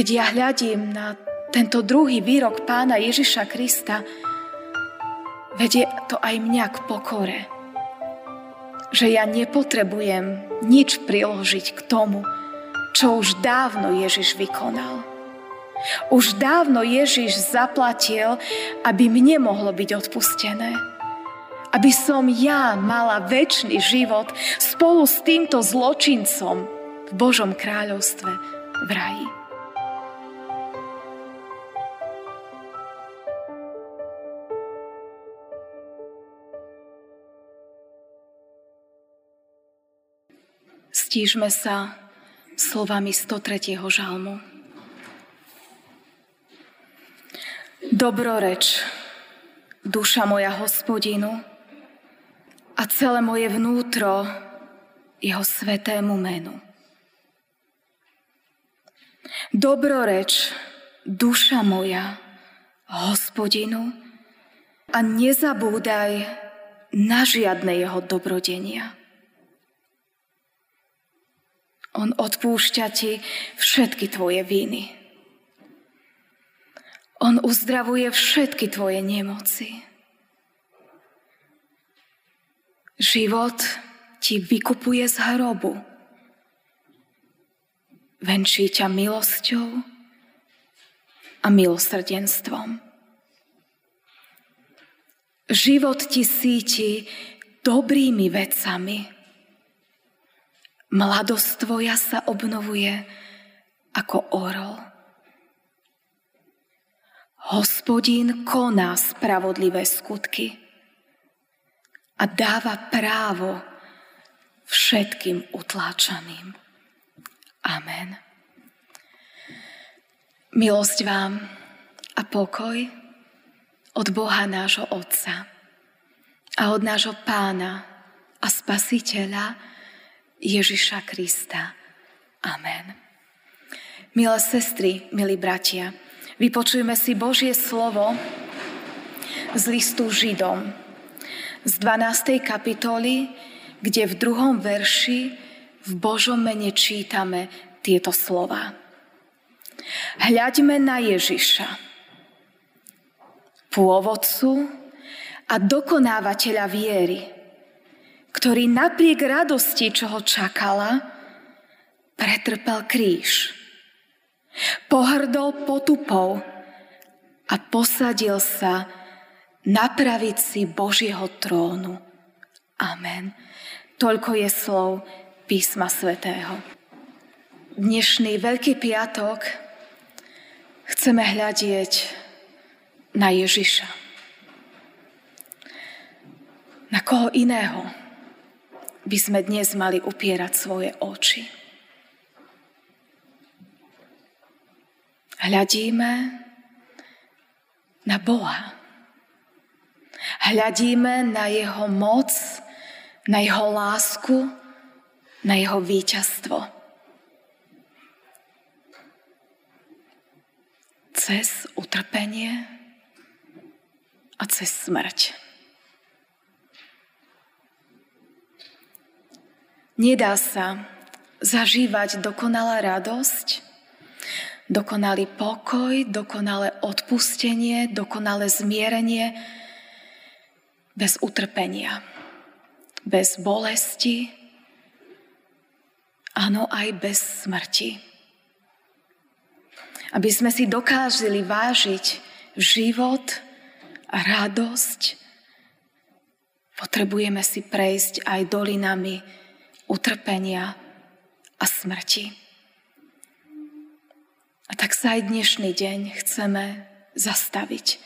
keď ja hľadím na tento druhý výrok pána Ježiša Krista, vedie to aj mňa k pokore. Že ja nepotrebujem nič priložiť k tomu, čo už dávno Ježiš vykonal. Už dávno Ježiš zaplatil, aby mne mohlo byť odpustené. Aby som ja mala väčší život spolu s týmto zločincom v Božom kráľovstve v raji. Stížme sa slovami 103. žalmu. Dobroreč, duša moja hospodinu a celé moje vnútro jeho svetému menu. Dobroreč, duša moja, hospodinu a nezabúdaj na žiadne jeho dobrodenia. On odpúšťa ti všetky tvoje viny. On uzdravuje všetky tvoje nemoci. Život ti vykupuje z hrobu. Venčí ťa milosťou a milosrdenstvom. Život ti síti dobrými vecami Mladosť tvoja sa obnovuje ako orol. Hospodín koná spravodlivé skutky a dáva právo všetkým utláčaným. Amen. Milosť vám a pokoj od Boha nášho Otca a od nášho Pána a Spasiteľa Ježiša Krista. Amen. Milé sestry, milí bratia, vypočujeme si Božie slovo z listu Židom z 12. kapitoly, kde v druhom verši v Božom mene čítame tieto slova. Hľaďme na Ježiša, pôvodcu a dokonávateľa viery, ktorý napriek radosti, čo ho čakala, pretrpel kríž. Pohrdol potupou a posadil sa na pravici Božieho trónu. Amen. Toľko je slov písma svätého. Dnešný Veľký piatok chceme hľadieť na Ježiša. Na koho iného? By sme dnes mali upierať svoje oči. Hľadíme na Boha. Hľadíme na Jeho moc, na Jeho lásku, na Jeho víťazstvo. Cez utrpenie a cez smrť. Nedá sa zažívať dokonalá radosť, dokonalý pokoj, dokonalé odpustenie, dokonalé zmierenie bez utrpenia, bez bolesti, áno aj bez smrti. Aby sme si dokážili vážiť život a radosť, potrebujeme si prejsť aj dolinami utrpenia a smrti. A tak sa aj dnešný deň chceme zastaviť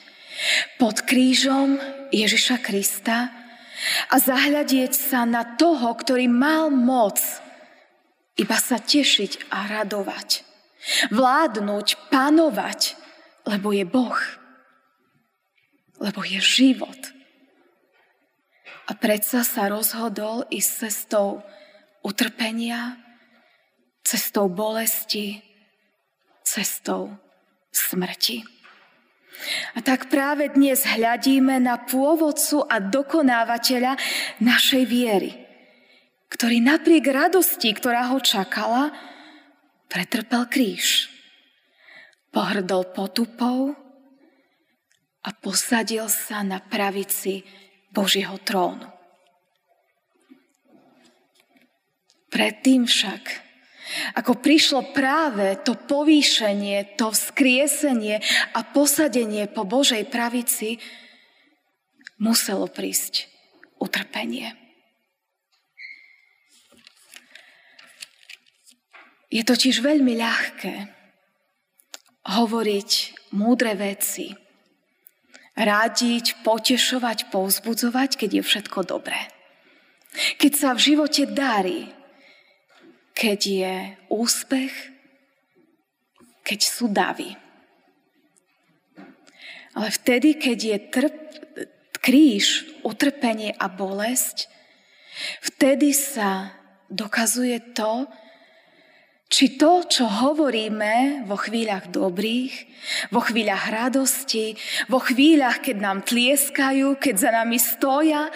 pod krížom Ježiša Krista a zahľadieť sa na toho, ktorý mal moc iba sa tešiť a radovať, vládnuť, panovať, lebo je Boh, lebo je život. A predsa sa rozhodol ísť cestou utrpenia, cestou bolesti, cestou smrti. A tak práve dnes hľadíme na pôvodcu a dokonávateľa našej viery, ktorý napriek radosti, ktorá ho čakala, pretrpel kríž. pohrdol potupou a posadil sa na pravici Božieho trónu. Predtým však, ako prišlo práve to povýšenie, to vzkriesenie a posadenie po Božej pravici, muselo prísť utrpenie. Je totiž veľmi ľahké hovoriť múdre veci, rádiť, potešovať, povzbudzovať, keď je všetko dobré. Keď sa v živote darí, keď je úspech, keď sú davy. Ale vtedy, keď je trp, kríž, utrpenie a bolesť, vtedy sa dokazuje to, či to, čo hovoríme vo chvíľach dobrých, vo chvíľach radosti, vo chvíľach, keď nám tlieskajú, keď za nami stoja,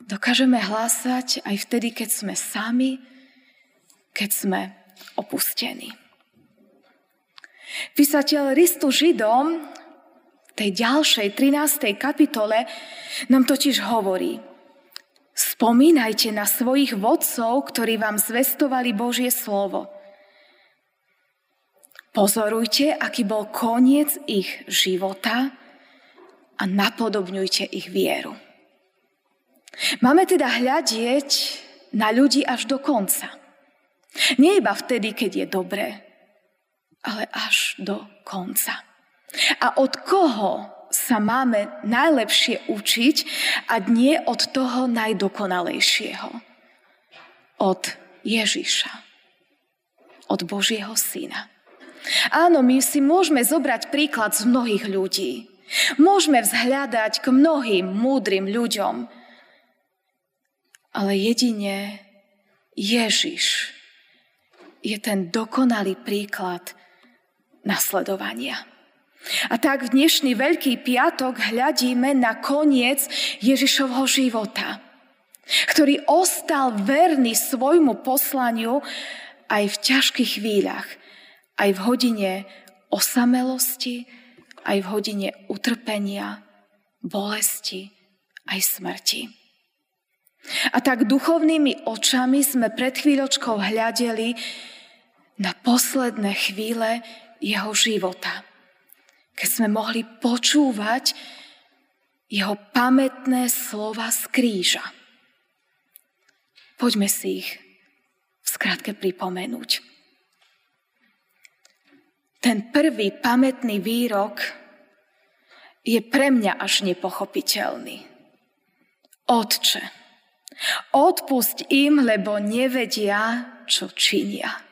dokážeme hlásať aj vtedy, keď sme sami, keď sme opustení. Písateľ listu Židom v tej ďalšej 13. kapitole nám totiž hovorí – Spomínajte na svojich vodcov, ktorí vám zvestovali Božie slovo. Pozorujte, aký bol koniec ich života a napodobňujte ich vieru. Máme teda hľadieť na ľudí až do konca. Nie iba vtedy, keď je dobré, ale až do konca. A od koho sa máme najlepšie učiť a nie od toho najdokonalejšieho. Od Ježiša. Od Božieho Syna. Áno, my si môžeme zobrať príklad z mnohých ľudí. Môžeme vzhľadať k mnohým múdrym ľuďom. Ale jedine Ježiš je ten dokonalý príklad nasledovania. A tak v dnešný Veľký piatok hľadíme na koniec Ježišovho života, ktorý ostal verný svojmu poslaniu aj v ťažkých chvíľach, aj v hodine osamelosti, aj v hodine utrpenia, bolesti, aj smrti. A tak duchovnými očami sme pred chvíľočkou hľadeli na posledné chvíle jeho života keď sme mohli počúvať jeho pamätné slova z kríža. Poďme si ich v skratke pripomenúť. Ten prvý pamätný výrok je pre mňa až nepochopiteľný. Otče, odpusť im, lebo nevedia, čo činia.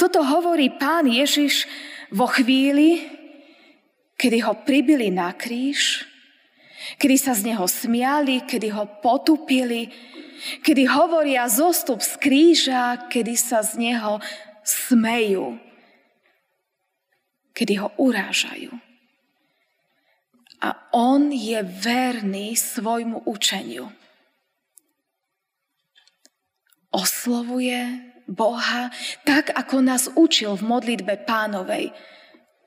Toto hovorí pán Ježiš vo chvíli, kedy ho pribili na kríž, kedy sa z neho smiali, kedy ho potupili, kedy hovoria zostup z kríža, kedy sa z neho smejú, kedy ho urážajú. A on je verný svojmu učeniu. Oslovuje Boha, tak ako nás učil v modlitbe pánovej.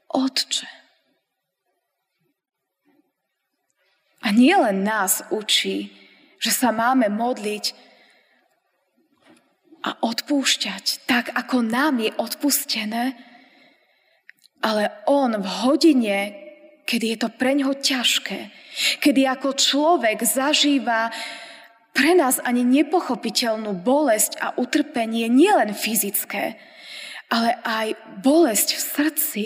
Otče. A nie len nás učí, že sa máme modliť a odpúšťať tak, ako nám je odpustené, ale on v hodine, kedy je to pre ňoho ťažké, kedy ako človek zažíva pre nás ani nepochopiteľnú bolesť a utrpenie, nielen fyzické, ale aj bolesť v srdci,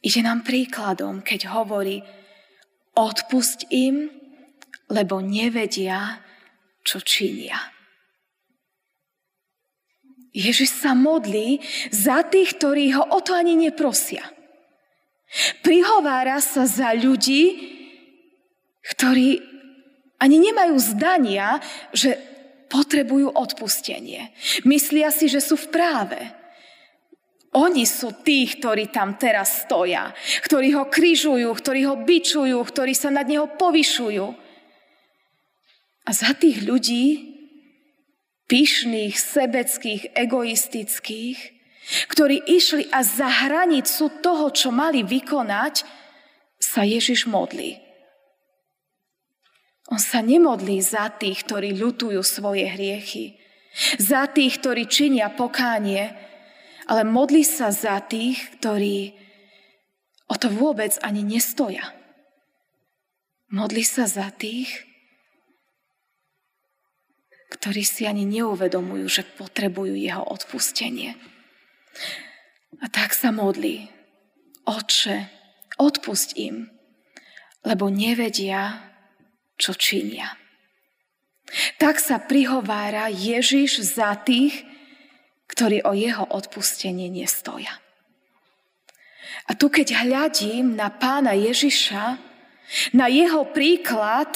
ide nám príkladom, keď hovorí, odpusť im, lebo nevedia, čo činia. Ježiš sa modlí za tých, ktorí ho o to ani neprosia. Prihovára sa za ľudí, ktorí ani nemajú zdania, že potrebujú odpustenie. Myslia si, že sú v práve. Oni sú tí, ktorí tam teraz stoja, ktorí ho kryžujú, ktorí ho bičujú, ktorí sa nad neho povyšujú. A za tých ľudí, pyšných, sebeckých, egoistických, ktorí išli a za hranicu toho, čo mali vykonať, sa Ježiš modlí. On sa nemodlí za tých, ktorí ľutujú svoje hriechy, za tých, ktorí činia pokánie, ale modlí sa za tých, ktorí o to vôbec ani nestoja. Modlí sa za tých, ktorí si ani neuvedomujú, že potrebujú jeho odpustenie. A tak sa modlí. Oče, odpusť im, lebo nevedia, čo činia. Tak sa prihovára Ježiš za tých, ktorí o jeho odpustenie nestoja. A tu keď hľadím na pána Ježiša, na jeho príklad,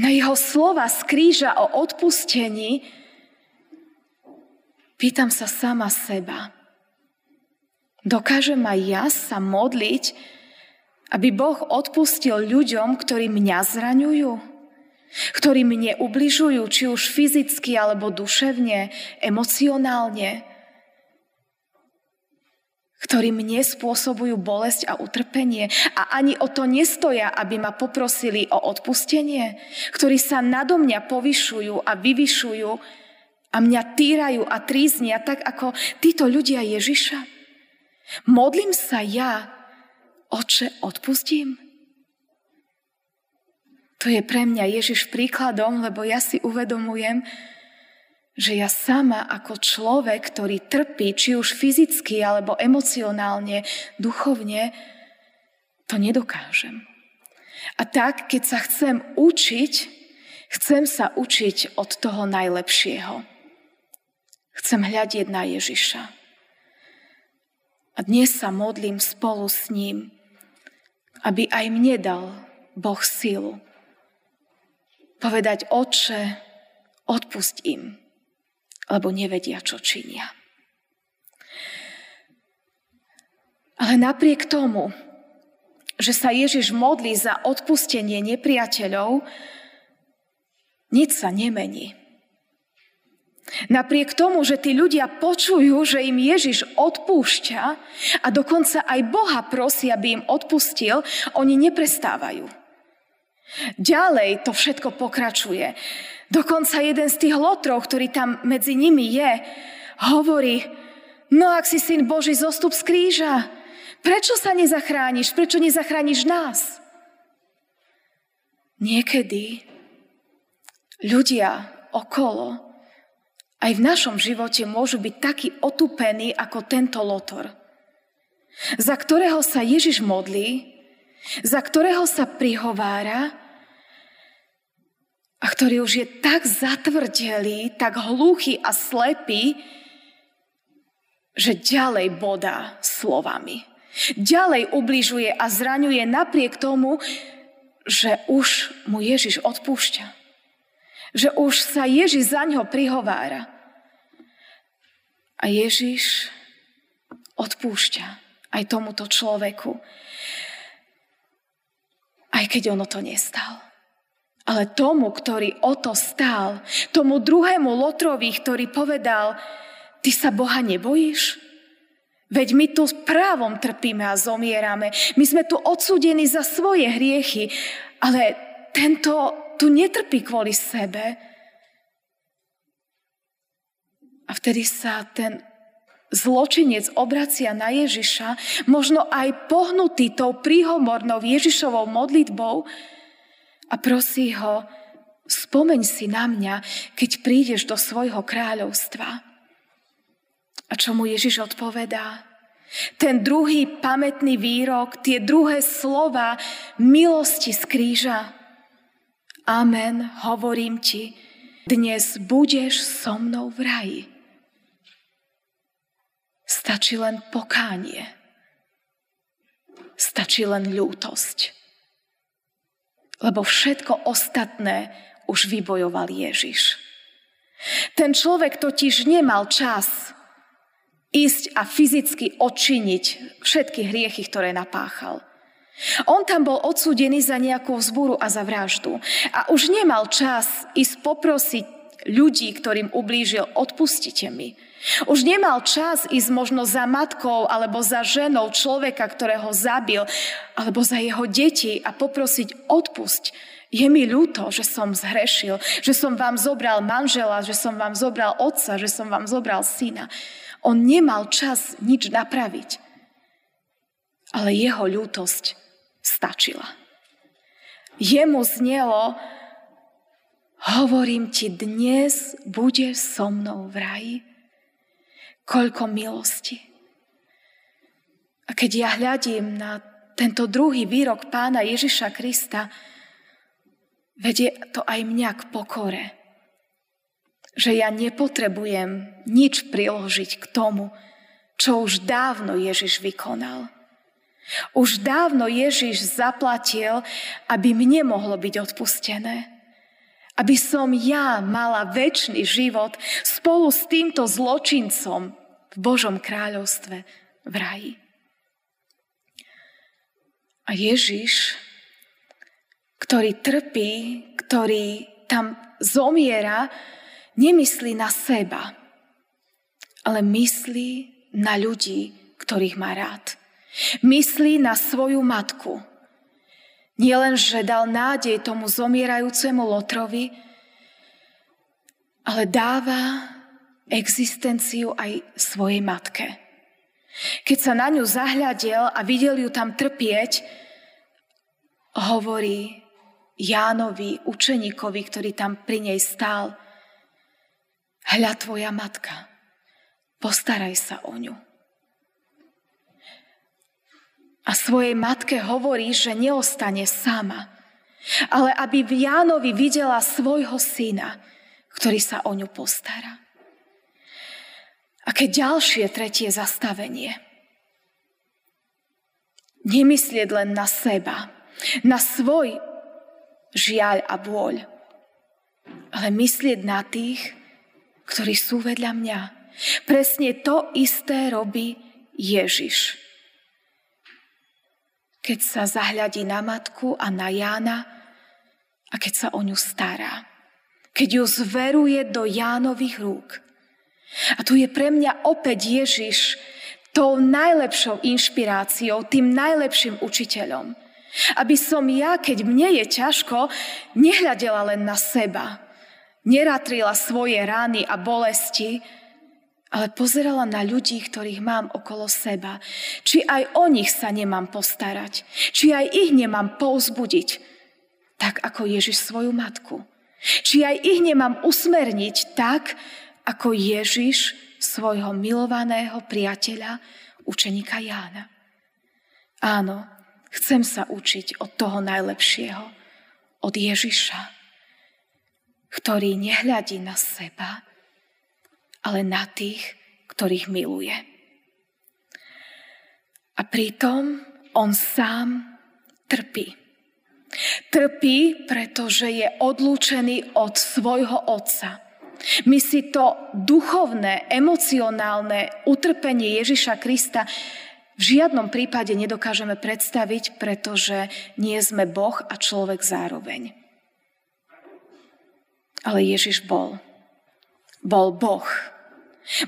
na jeho slova z kríža o odpustení, pýtam sa sama seba, Dokážem aj ja sa modliť, aby Boh odpustil ľuďom, ktorí mňa zraňujú, ktorí mne ubližujú, či už fyzicky alebo duševne, emocionálne, ktorí mne spôsobujú bolesť a utrpenie a ani o to nestoja, aby ma poprosili o odpustenie, ktorí sa nado mňa povyšujú a vyvyšujú a mňa týrajú a tríznia tak ako títo ľudia Ježiša. Modlím sa ja, oče, odpustím? To je pre mňa Ježiš príkladom, lebo ja si uvedomujem, že ja sama ako človek, ktorý trpí, či už fyzicky, alebo emocionálne, duchovne, to nedokážem. A tak, keď sa chcem učiť, chcem sa učiť od toho najlepšieho. Chcem hľadiť na Ježiša. A dnes sa modlím spolu s ním, aby aj mne dal Boh silu. Povedať, Otče, odpust im, lebo nevedia, čo činia. Ale napriek tomu, že sa Ježiš modlí za odpustenie nepriateľov, nič sa nemení. Napriek tomu, že tí ľudia počujú, že im Ježiš odpúšťa a dokonca aj Boha prosí, aby im odpustil, oni neprestávajú. Ďalej to všetko pokračuje. Dokonca jeden z tých lotrov, ktorý tam medzi nimi je, hovorí, no ak si syn Boží, zostup z kríža. Prečo sa nezachrániš? Prečo nezachrániš nás? Niekedy ľudia okolo aj v našom živote môžu byť takí otupení ako tento lotor, za ktorého sa Ježiš modlí, za ktorého sa prihovára a ktorý už je tak zatvrdelý, tak hluchý a slepý, že ďalej bodá slovami. Ďalej ubližuje a zraňuje napriek tomu, že už mu Ježiš odpúšťa že už sa Ježiš za ňo prihovára. A Ježiš odpúšťa aj tomuto človeku. Aj keď ono to nestal. Ale tomu, ktorý o to stál, tomu druhému Lotrovi, ktorý povedal, ty sa Boha nebojíš? Veď my tu právom trpíme a zomierame. My sme tu odsúdení za svoje hriechy, ale tento tu netrpí kvôli sebe. A vtedy sa ten zločinec obracia na Ježiša, možno aj pohnutý tou príhomornou Ježišovou modlitbou a prosí ho, spomeň si na mňa, keď prídeš do svojho kráľovstva. A čo mu Ježiš odpovedá? Ten druhý pamätný výrok, tie druhé slova milosti z kríža. Amen, hovorím ti, dnes budeš so mnou v raji. Stačí len pokánie. Stačí len ľútosť. Lebo všetko ostatné už vybojoval Ježiš. Ten človek totiž nemal čas ísť a fyzicky odčiniť všetky hriechy, ktoré napáchal. On tam bol odsúdený za nejakú vzbúru a za vraždu. A už nemal čas ísť poprosiť ľudí, ktorým ublížil, odpustite mi. Už nemal čas ísť možno za matkou alebo za ženou človeka, ktorého zabil, alebo za jeho deti a poprosiť odpusť. Je mi ľúto, že som zhrešil, že som vám zobral manžela, že som vám zobral otca, že som vám zobral syna. On nemal čas nič napraviť. Ale jeho ľútosť stačila. Jemu znelo, hovorím ti, dnes budeš so mnou v raji. Koľko milosti. A keď ja hľadím na tento druhý výrok pána Ježiša Krista, vedie to aj mňa k pokore. Že ja nepotrebujem nič priložiť k tomu, čo už dávno Ježiš vykonal. Už dávno Ježiš zaplatil, aby mne mohlo byť odpustené. Aby som ja mala väčší život spolu s týmto zločincom v Božom kráľovstve v raji. A Ježiš, ktorý trpí, ktorý tam zomiera, nemyslí na seba, ale myslí na ľudí, ktorých má rád. Myslí na svoju matku. Nie len, že dal nádej tomu zomierajúcemu Lotrovi, ale dáva existenciu aj svojej matke. Keď sa na ňu zahľadel a videl ju tam trpieť, hovorí Jánovi, učeníkovi, ktorý tam pri nej stál, hľa tvoja matka, postaraj sa o ňu. A svojej matke hovorí, že neostane sama, ale aby v Jánovi videla svojho syna, ktorý sa o ňu postará. A keď ďalšie tretie zastavenie. Nemyslieť len na seba, na svoj žiaľ a bôľ, ale myslieť na tých, ktorí sú vedľa mňa. Presne to isté robí Ježiš keď sa zahľadí na matku a na Jána a keď sa o ňu stará. Keď ju zveruje do Jánových rúk. A tu je pre mňa opäť Ježiš tou najlepšou inšpiráciou, tým najlepším učiteľom. Aby som ja, keď mne je ťažko, nehľadela len na seba. Neratrila svoje rány a bolesti, ale pozerala na ľudí, ktorých mám okolo seba. Či aj o nich sa nemám postarať. Či aj ich nemám pouzbudiť. Tak ako Ježiš svoju matku. Či aj ich nemám usmerniť tak, ako Ježiš svojho milovaného priateľa, učenika Jána. Áno, chcem sa učiť od toho najlepšieho, od Ježiša, ktorý nehľadí na seba, ale na tých, ktorých miluje. A pritom on sám trpí. Trpí, pretože je odlúčený od svojho otca. My si to duchovné, emocionálne utrpenie Ježiša Krista v žiadnom prípade nedokážeme predstaviť, pretože nie sme Boh a človek zároveň. Ale Ježiš bol. Bol Boh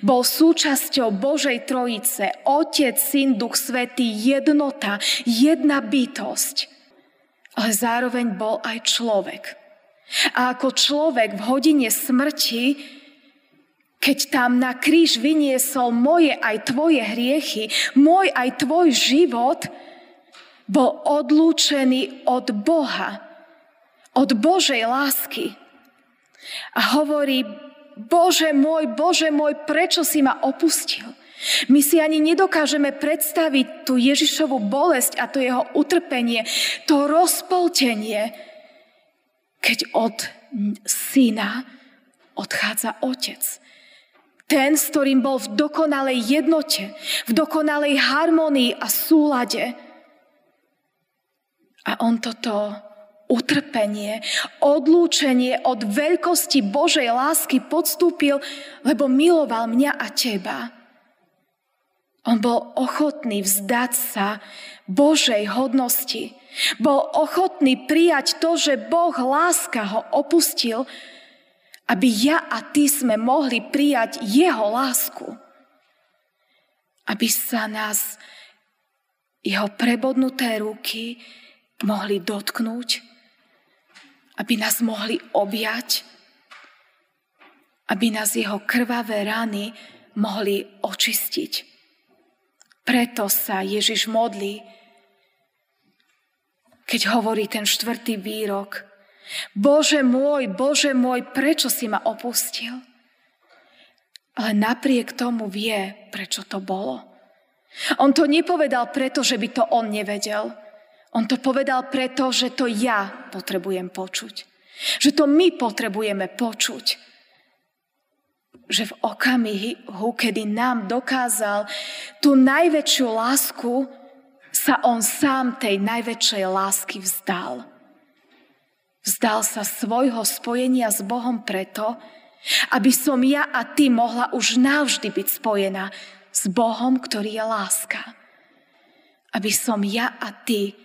bol súčasťou Božej Trojice, Otec, Syn, Duch Svetý, jednota, jedna bytosť. Ale zároveň bol aj človek. A ako človek v hodine smrti, keď tam na kríž vyniesol moje aj tvoje hriechy, môj aj tvoj život, bol odlúčený od Boha, od Božej lásky. A hovorí, Bože môj, Bože môj, prečo si ma opustil? My si ani nedokážeme predstaviť tú Ježišovú bolesť a to jeho utrpenie, to rozpoltenie, keď od syna odchádza otec. Ten, s ktorým bol v dokonalej jednote, v dokonalej harmonii a súlade. A on toto utrpenie, odlúčenie od veľkosti Božej lásky podstúpil, lebo miloval mňa a teba. On bol ochotný vzdať sa Božej hodnosti. Bol ochotný prijať to, že Boh láska ho opustil aby ja a ty sme mohli prijať jeho lásku. Aby sa nás jeho prebodnuté ruky mohli dotknúť, aby nás mohli objať, aby nás jeho krvavé rany mohli očistiť. Preto sa Ježiš modlí, keď hovorí ten štvrtý výrok – Bože môj, Bože môj, prečo si ma opustil? Ale napriek tomu vie, prečo to bolo. On to nepovedal preto, že by to on nevedel. On to povedal preto, že to ja potrebujem počuť. Že to my potrebujeme počuť. Že v okamihu, kedy nám dokázal tú najväčšiu lásku, sa on sám tej najväčšej lásky vzdal. Vzdal sa svojho spojenia s Bohom preto, aby som ja a ty mohla už navždy byť spojená s Bohom, ktorý je láska. Aby som ja a ty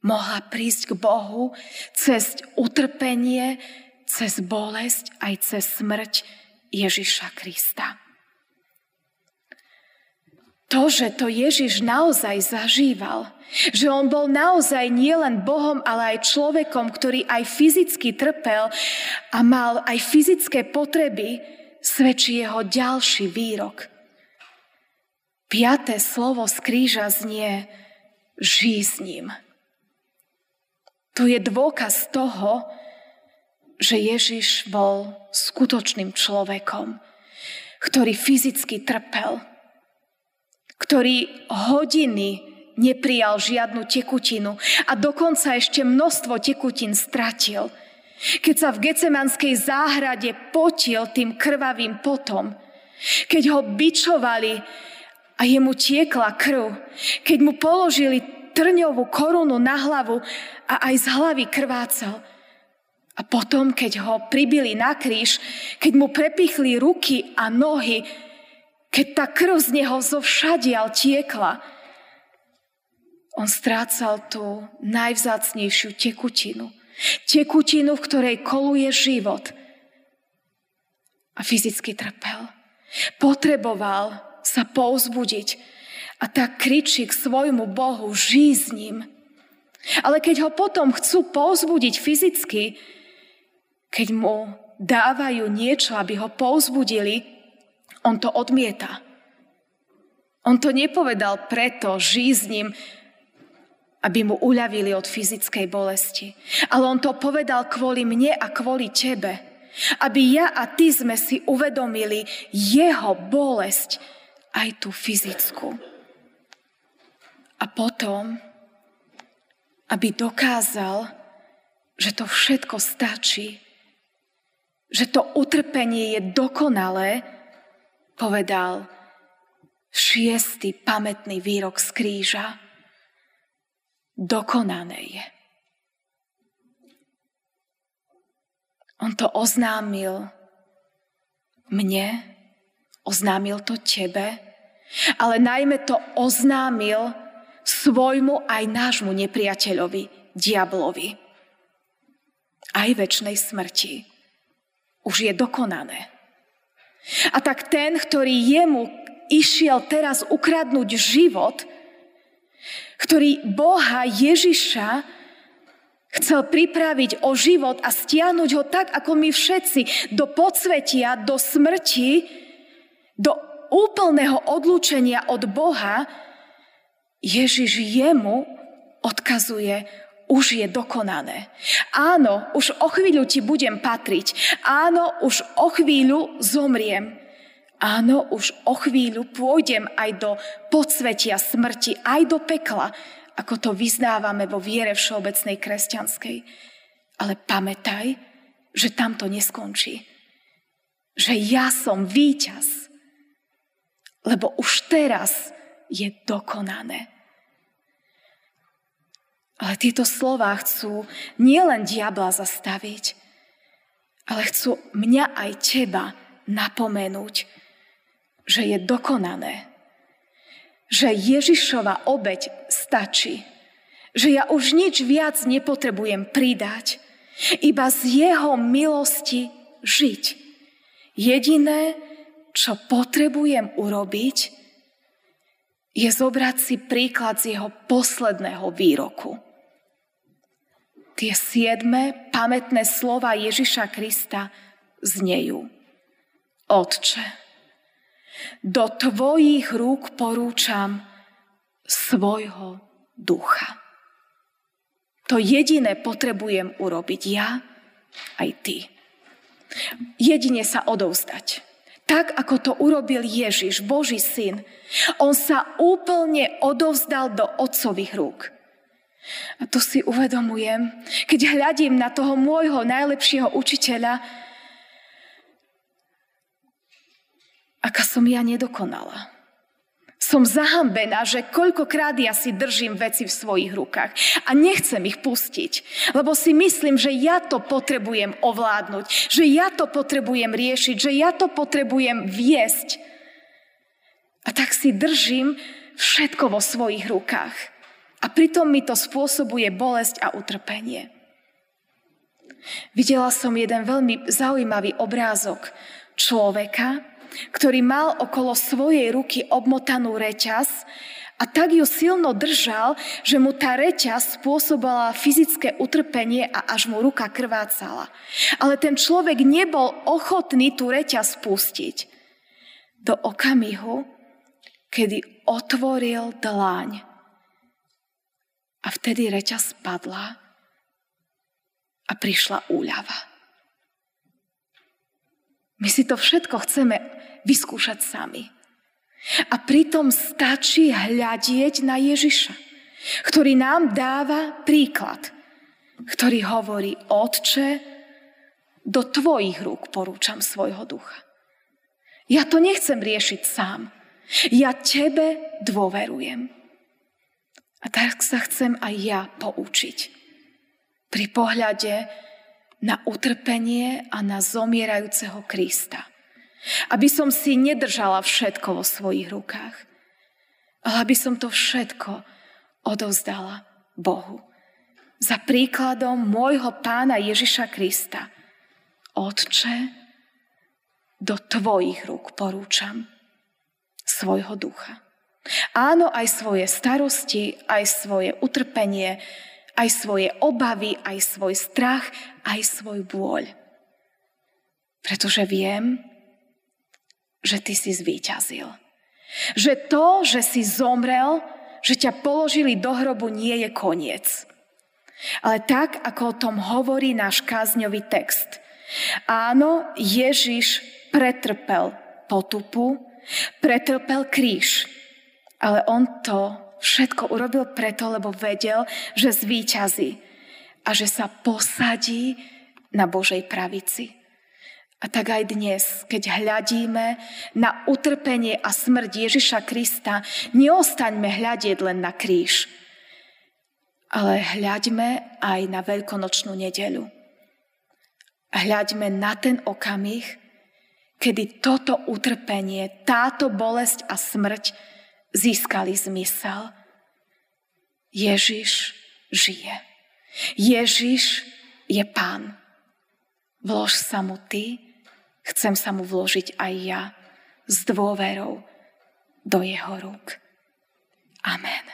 mohla prísť k Bohu cez utrpenie, cez bolesť aj cez smrť Ježiša Krista. To, že to Ježiš naozaj zažíval, že on bol naozaj nielen Bohom, ale aj človekom, ktorý aj fyzicky trpel a mal aj fyzické potreby, svedčí jeho ďalší výrok. Piaté slovo z kríža znie žij s ním. To je dôkaz toho, že Ježiš bol skutočným človekom, ktorý fyzicky trpel, ktorý hodiny neprijal žiadnu tekutinu a dokonca ešte množstvo tekutín stratil. Keď sa v Gecemanskej záhrade potil tým krvavým potom, keď ho bičovali a jemu tiekla krv, keď mu položili trňovú korunu na hlavu a aj z hlavy krvácal. A potom, keď ho pribili na kríž, keď mu prepichli ruky a nohy, keď tá krv z neho zo všadial tiekla, on strácal tú najvzácnejšiu tekutinu. Tekutinu, v ktorej koluje život. A fyzicky trpel. Potreboval sa pouzbudiť a tak kričí k svojmu Bohu, žij s ním. Ale keď ho potom chcú pouzbudiť fyzicky, keď mu dávajú niečo, aby ho pouzbudili, on to odmieta. On to nepovedal preto, žij s ním, aby mu uľavili od fyzickej bolesti. Ale on to povedal kvôli mne a kvôli tebe. Aby ja a ty sme si uvedomili jeho bolesť, aj tú fyzickú. A potom, aby dokázal, že to všetko stačí, že to utrpenie je dokonalé, povedal šiestý pamätný výrok z kríža dokonané je. On to oznámil mne, oznámil to tebe, ale najmä to oznámil svojmu aj nášmu nepriateľovi, diablovi. Aj väčšnej smrti. Už je dokonané. A tak ten, ktorý jemu išiel teraz ukradnúť život, ktorý Boha Ježiša chcel pripraviť o život a stiahnuť ho tak, ako my všetci, do podsvetia, do smrti, do úplného odlúčenia od Boha, Ježiš jemu odkazuje, už je dokonané. Áno, už o chvíľu ti budem patriť. Áno, už o chvíľu zomriem. Áno, už o chvíľu pôjdem aj do podsvetia smrti, aj do pekla, ako to vyznávame vo viere všeobecnej kresťanskej. Ale pamätaj, že tam to neskončí. Že ja som víťaz. Lebo už teraz je dokonané. Ale tieto slova chcú nielen diabla zastaviť, ale chcú mňa aj teba napomenúť, že je dokonané. Že Ježišova obeď stačí. Že ja už nič viac nepotrebujem pridať. Iba z jeho milosti žiť. Jediné, čo potrebujem urobiť, je zobrať si príklad z jeho posledného výroku. Tie siedme pamätné slova Ježiša Krista znejú. Otče, do tvojich rúk porúčam svojho ducha. To jediné potrebujem urobiť ja, aj ty. Jedine sa odovzdať. Tak, ako to urobil Ježiš, Boží syn. On sa úplne odovzdal do otcových rúk. A to si uvedomujem, keď hľadím na toho môjho najlepšieho učiteľa, aká som ja nedokonala. Som zahambená, že koľkokrát ja si držím veci v svojich rukách a nechcem ich pustiť, lebo si myslím, že ja to potrebujem ovládnuť, že ja to potrebujem riešiť, že ja to potrebujem viesť. A tak si držím všetko vo svojich rukách. A pritom mi to spôsobuje bolesť a utrpenie. Videla som jeden veľmi zaujímavý obrázok človeka, ktorý mal okolo svojej ruky obmotanú reťaz a tak ju silno držal, že mu tá reťaz spôsobala fyzické utrpenie a až mu ruka krvácala. Ale ten človek nebol ochotný tú reťaz pustiť. Do okamihu, kedy otvoril dláň. A vtedy reťaz spadla a prišla úľava. My si to všetko chceme vyskúšať sami. A pritom stačí hľadieť na Ježiša, ktorý nám dáva príklad, ktorý hovorí, Otče, do tvojich rúk porúčam svojho ducha. Ja to nechcem riešiť sám. Ja tebe dôverujem. A tak sa chcem aj ja poučiť. Pri pohľade na utrpenie a na zomierajúceho Krista. Aby som si nedržala všetko vo svojich rukách, ale aby som to všetko odovzdala Bohu. Za príkladom môjho pána Ježiša Krista. Otče, do tvojich rúk porúčam svojho ducha. Áno, aj svoje starosti, aj svoje utrpenie, aj svoje obavy, aj svoj strach, aj svoj bôľ. Pretože viem, že ty si zvíťazil. Že to, že si zomrel, že ťa položili do hrobu, nie je koniec. Ale tak, ako o tom hovorí náš kázňový text. Áno, Ježiš pretrpel potupu, pretrpel kríž, ale on to všetko urobil preto, lebo vedel, že zvíťazí a že sa posadí na Božej pravici. A tak aj dnes, keď hľadíme na utrpenie a smrť Ježiša Krista, neostaňme hľadieť len na kríž, ale hľaďme aj na veľkonočnú nedeľu. Hľaďme na ten okamih, kedy toto utrpenie, táto bolesť a smrť získali zmysel. Ježiš žije. Ježiš je pán. Vlož sa mu ty, chcem sa mu vložiť aj ja s dôverou do jeho rúk. Amen.